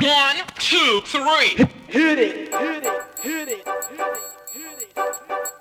One, two, three. Hit it, hit it, hit it, hit it, hit it.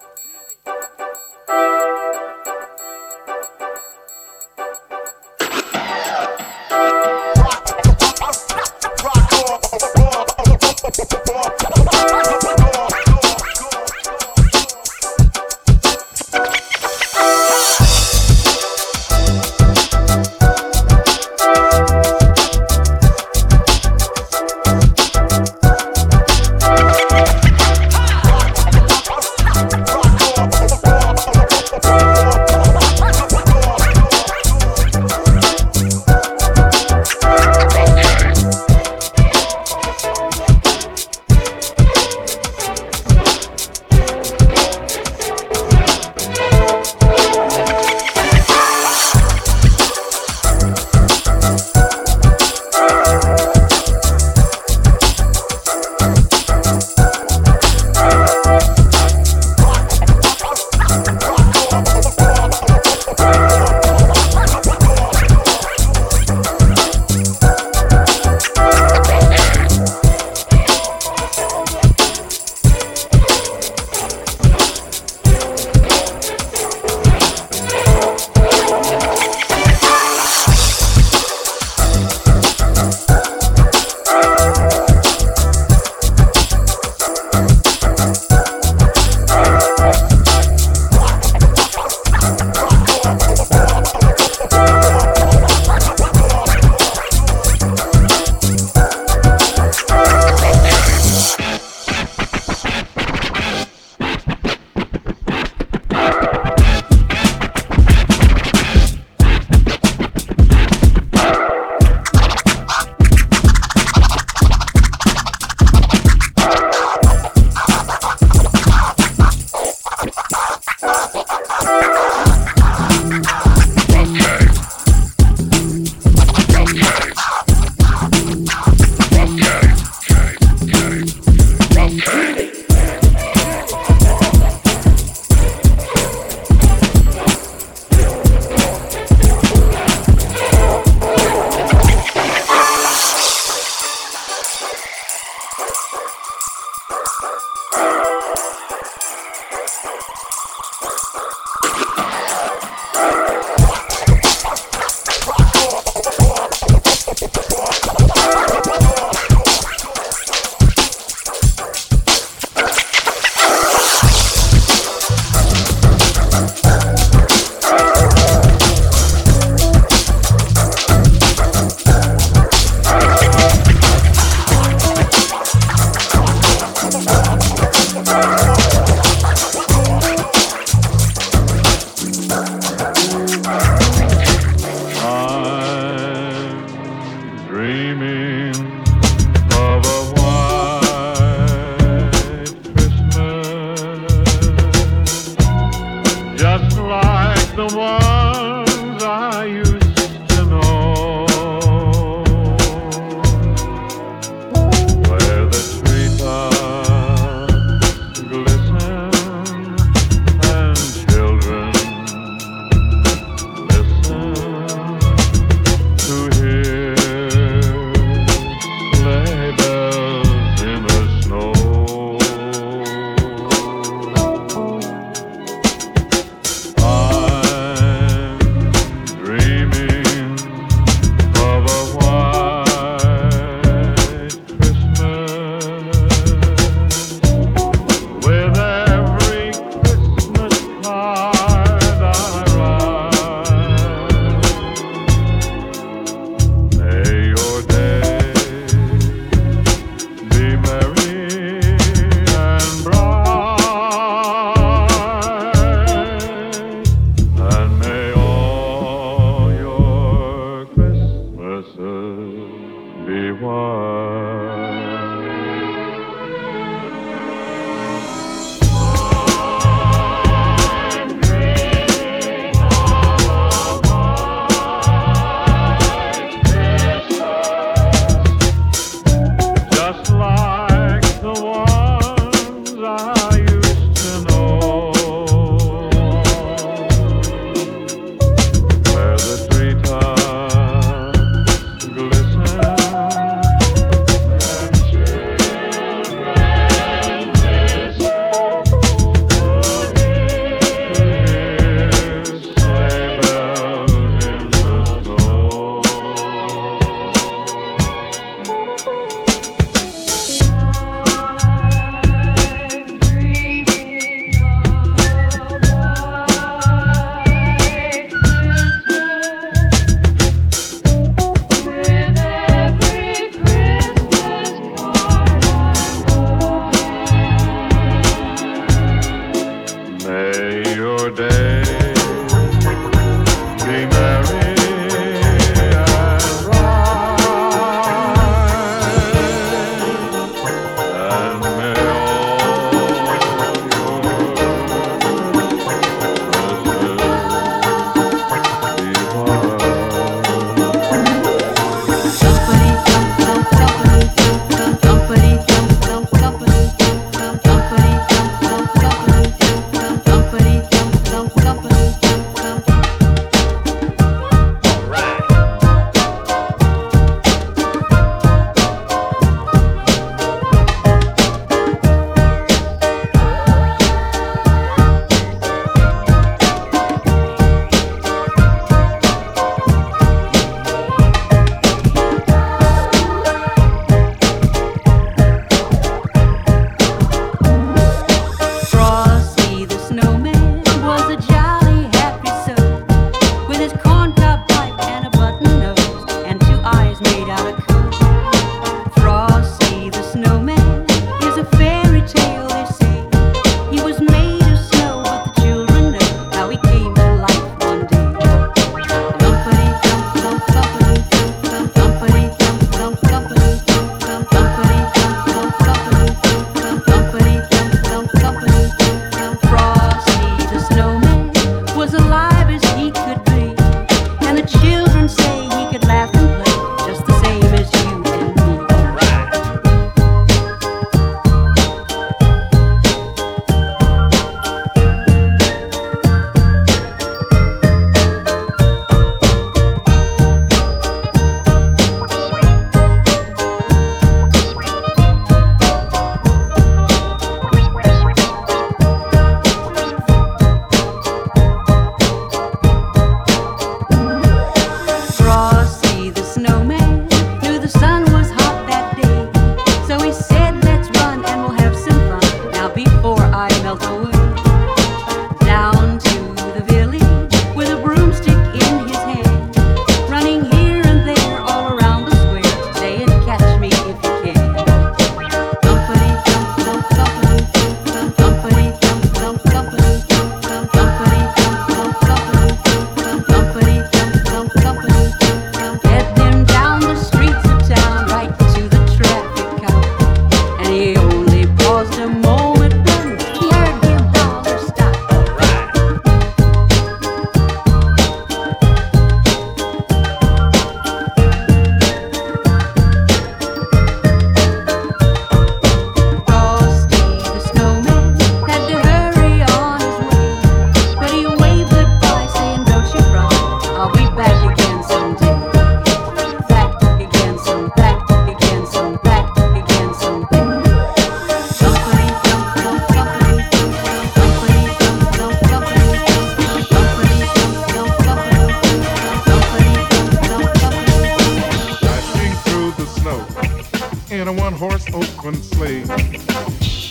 heart.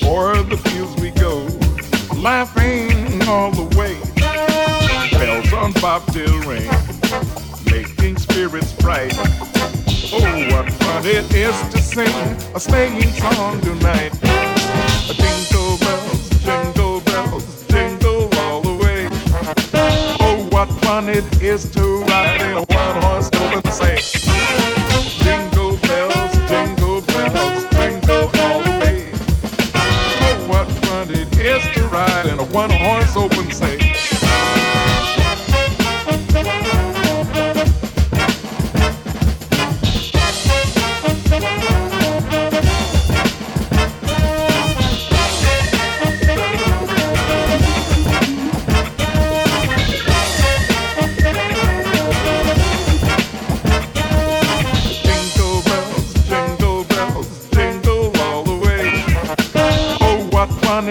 For the fields we go, laughing all the way. Bells on bobtail ring, making spirits bright. Oh, what fun it is to sing a sleighing song tonight. Jingle bells, jingle bells, jingle all the way. Oh, what fun it is to ride in a one horse open sleigh. One horse open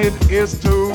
it is to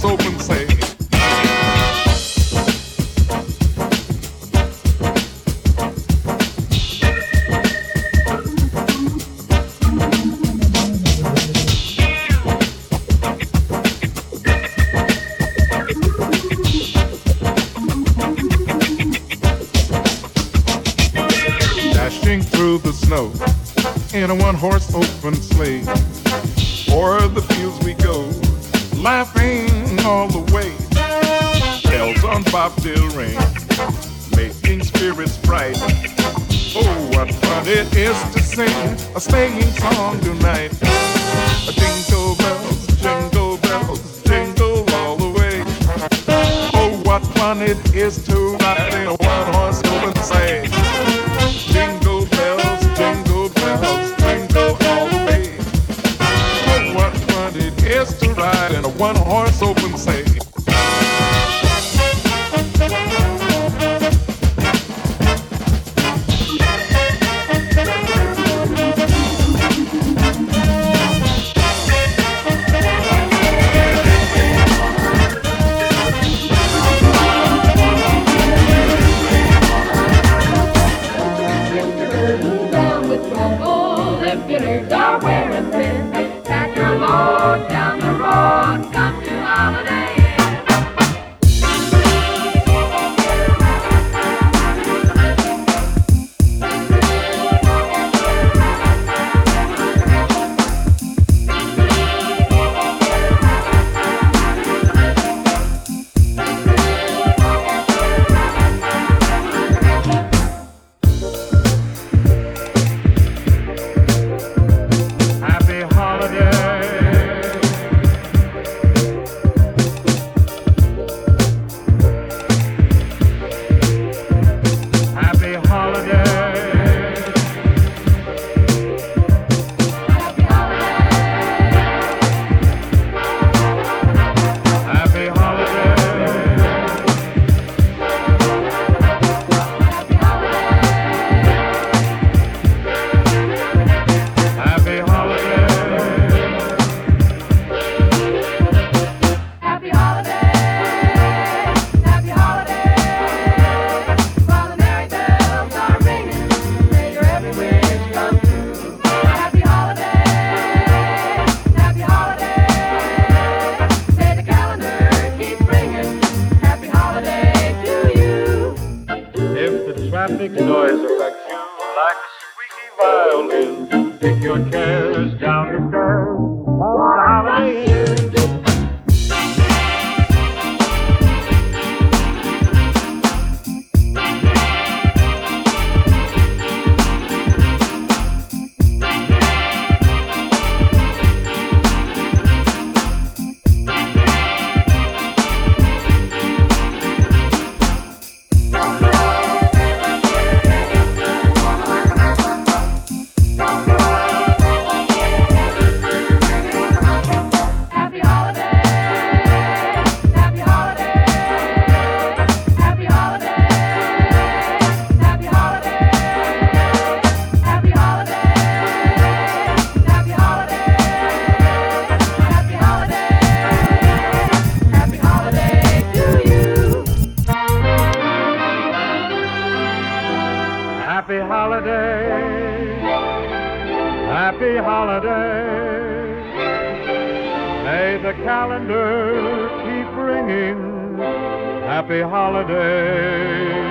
spirits bright. Oh, what fun it is to sing a sleighing song tonight. Jingle bells, jingle bells, jingle all the way. Oh, what fun it is to ride in a like you like a squeaky violin. Take your cares down the stairs on the holiday. Holiday. May the calendar keep ringing. Happy holidays holiday.